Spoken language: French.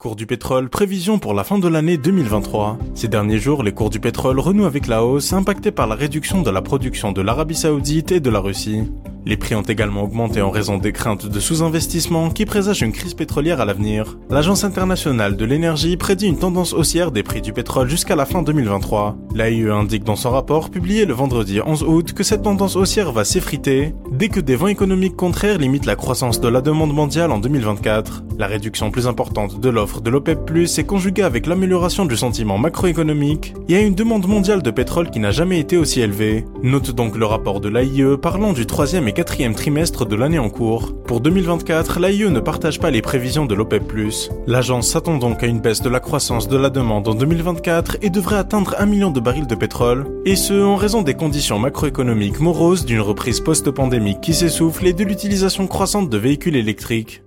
Cours du pétrole, prévision pour la fin de l'année 2023. Ces derniers jours, les cours du pétrole renouent avec la hausse, impactés par la réduction de la production de l'Arabie Saoudite et de la Russie. Les prix ont également augmenté en raison des craintes de sous-investissement qui présagent une crise pétrolière à l'avenir. L'Agence internationale de l'énergie prédit une tendance haussière des prix du pétrole jusqu'à la fin 2023. L'AIE indique dans son rapport publié le vendredi 11 août que cette tendance haussière va s'effriter dès que des vents économiques contraires limitent la croissance de la demande mondiale en 2024. La réduction plus importante de l'offre de l'OPEP+, est conjuguée avec l'amélioration du sentiment macroéconomique et à une demande mondiale de pétrole qui n'a jamais été aussi élevée. Note donc le rapport de l'AIE parlant du troisième et quatrième trimestre de l'année en cours. Pour 2024, l'AIE ne partage pas les prévisions de l'OPEP+. L'agence s'attend donc à une baisse de la croissance de la demande en 2024 et devrait atteindre un million de barils de pétrole, et ce en raison des conditions macroéconomiques moroses d'une reprise post-pandémique qui s'essouffle et de l'utilisation croissante de véhicules électriques.